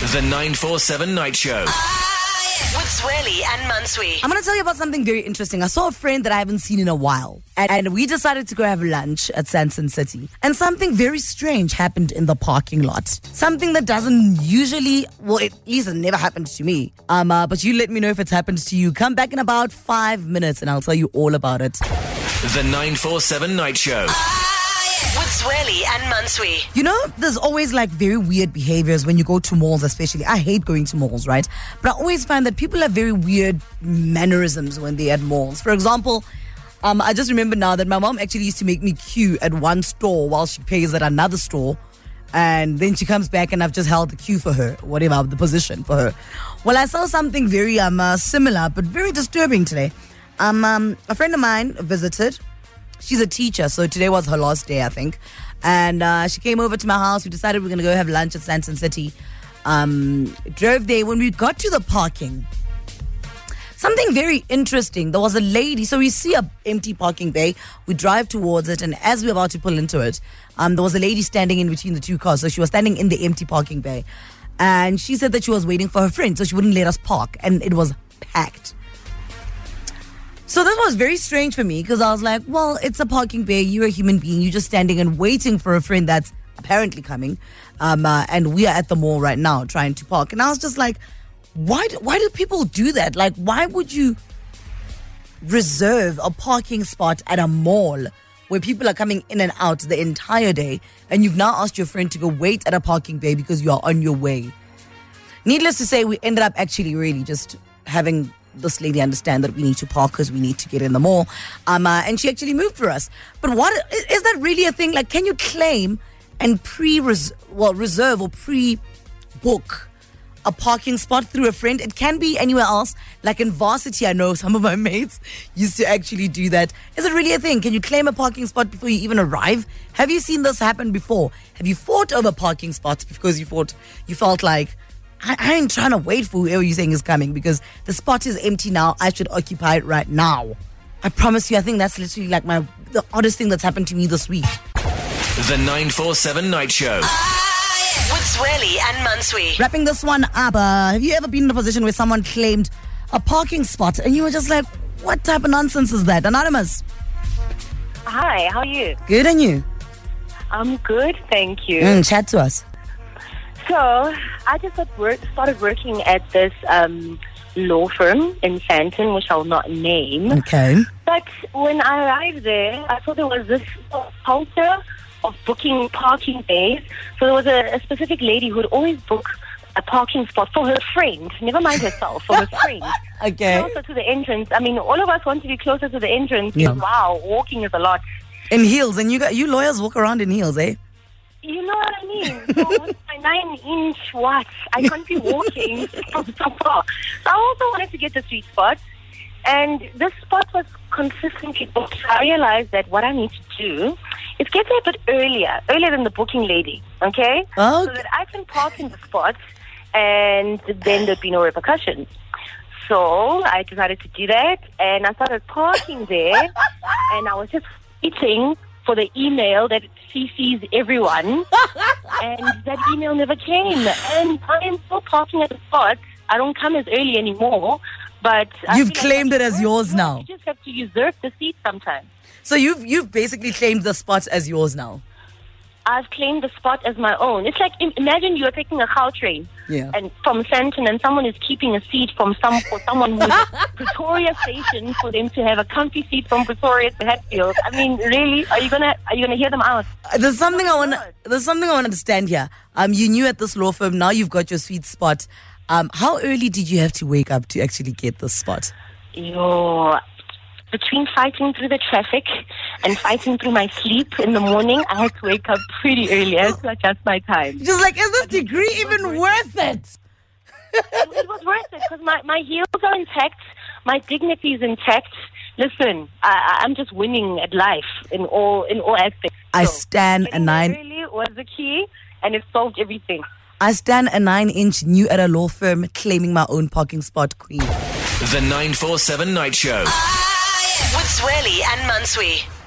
The 947 Night Show. With Zweli and Mansui. I'm going to tell you about something very interesting. I saw a friend that I haven't seen in a while, and, and we decided to go have lunch at Sandton City. And something very strange happened in the parking lot. Something that doesn't usually, well, at least it never happened to me. Um, uh, but you let me know if it's happened to you. Come back in about five minutes, and I'll tell you all about it. The 947 Night Show. Zweli and Mansui. You know, there's always like very weird behaviors when you go to malls, especially. I hate going to malls, right? But I always find that people have very weird mannerisms when they're at malls. For example, um, I just remember now that my mom actually used to make me queue at one store while she pays at another store. And then she comes back and I've just held the queue for her, whatever the position for her. Well, I saw something very um, uh, similar, but very disturbing today. Um, um, a friend of mine visited she's a teacher, so today was her last day, I think. And uh, she came over to my house. We decided we are going to go have lunch at Sandton City. Um, drove there. When we got to the parking, something very interesting. There was a lady. So we see a empty parking bay. We drive towards it, and as we're about to pull into it, um, there was a lady standing in between the two cars. So she was standing in the empty parking bay, and she said that she was waiting for her friend, so she wouldn't let us park, and it was packed. So this was very strange for me because I was like, well, it's a parking bay. You're a human being. You're just standing and waiting for a friend that's apparently coming. Um, uh, and we are at the mall right now trying to park. And I was just like, why do, why do people do that? Like, why would you reserve a parking spot at a mall where people are coming in and out the entire day and you've now asked your friend to go wait at a parking bay because you are on your way? Needless to say, we ended up actually really just having this lady understand that we need to park because we need to get in the mall. Um, uh, and she actually moved for us. But what is, that really a thing? Like, can you claim and pre well reserve or pre book a parking spot through a friend? It can be anywhere else. Like in varsity, I know some of my mates used to actually do that. Is it really a thing? Can you claim a parking spot before you even arrive? Have you seen this happen before? Have you fought over parking spots because you thought you felt like I, I ain't trying to wait for whoever you're saying is coming because the spot is empty now. I should occupy it right now. I promise you, I think that's literally like my the oddest thing that's happened to me this week. The 947 Night Show. With Zweli and Mansui. Wrapping this one up, uh, have you ever been in a position where someone claimed a parking spot and you were just like, what type of nonsense is that? Anonymous. Hi, how are you? Good and you. I'm good, thank you. Mm, chat to us. So, I just got work, started working at this um, law firm in Sandton, which I'll not name. Okay. But when I arrived there, I thought there was this culture of booking parking bays. So there was a, a specific lady who would always book a parking spot for her friend, never mind herself, for her friend. Okay. Closer to the entrance. I mean, all of us want to be closer to the entrance. Yeah. Wow, walking is a lot. In heels, and you got you lawyers walk around in heels, eh? You know what I mean? So nine inch what? I can't be walking from so far. So I also wanted to get the sweet spot. And this spot was consistently booked. So I realized that what I need to do is get there a bit earlier, earlier than the booking lady, okay? Okay. So that I can park in the spot and then there'd be no repercussions. So I decided to do that and I started parking there and I was just waiting for the email that CCs everyone and that email never came. And I am still parking at the spot. I don't come as early anymore. But I You've feel like claimed it as yours yours. now. You just have to usurp the seat sometimes. So you've you've basically claimed the spot as yours now. I've claimed the spot as my own. It's like imagine you are taking a Gautrain Yeah. and from Sandton and someone is keeping a seat from some for someone who's at Pretoria station for them to have a comfy seat from Pretoria to Hatfield. I mean, really? Are you gonna are you gonna hear them out? Uh, There's something I want. There's something I want to understand here. Um, you knew at this law firm. Now you've got your sweet spot. Um, how early did you have to wake up to actually get this spot? Yo, between fighting through the traffic and fighting through my sleep in the morning, I had to wake up pretty early. I had to adjust my time. Just like, is this degree even worth it? It was worth it because my, my heels are intact, my dignity is intact. Listen, I, I- I'm just winning at life in all in all aspects. I So, stand a getting there nine. Really was the key, and it solved everything. I stand a nine-inch new at a law firm, claiming my own parking spot, queen. The 947 Night Show. With Zweli and Mansui.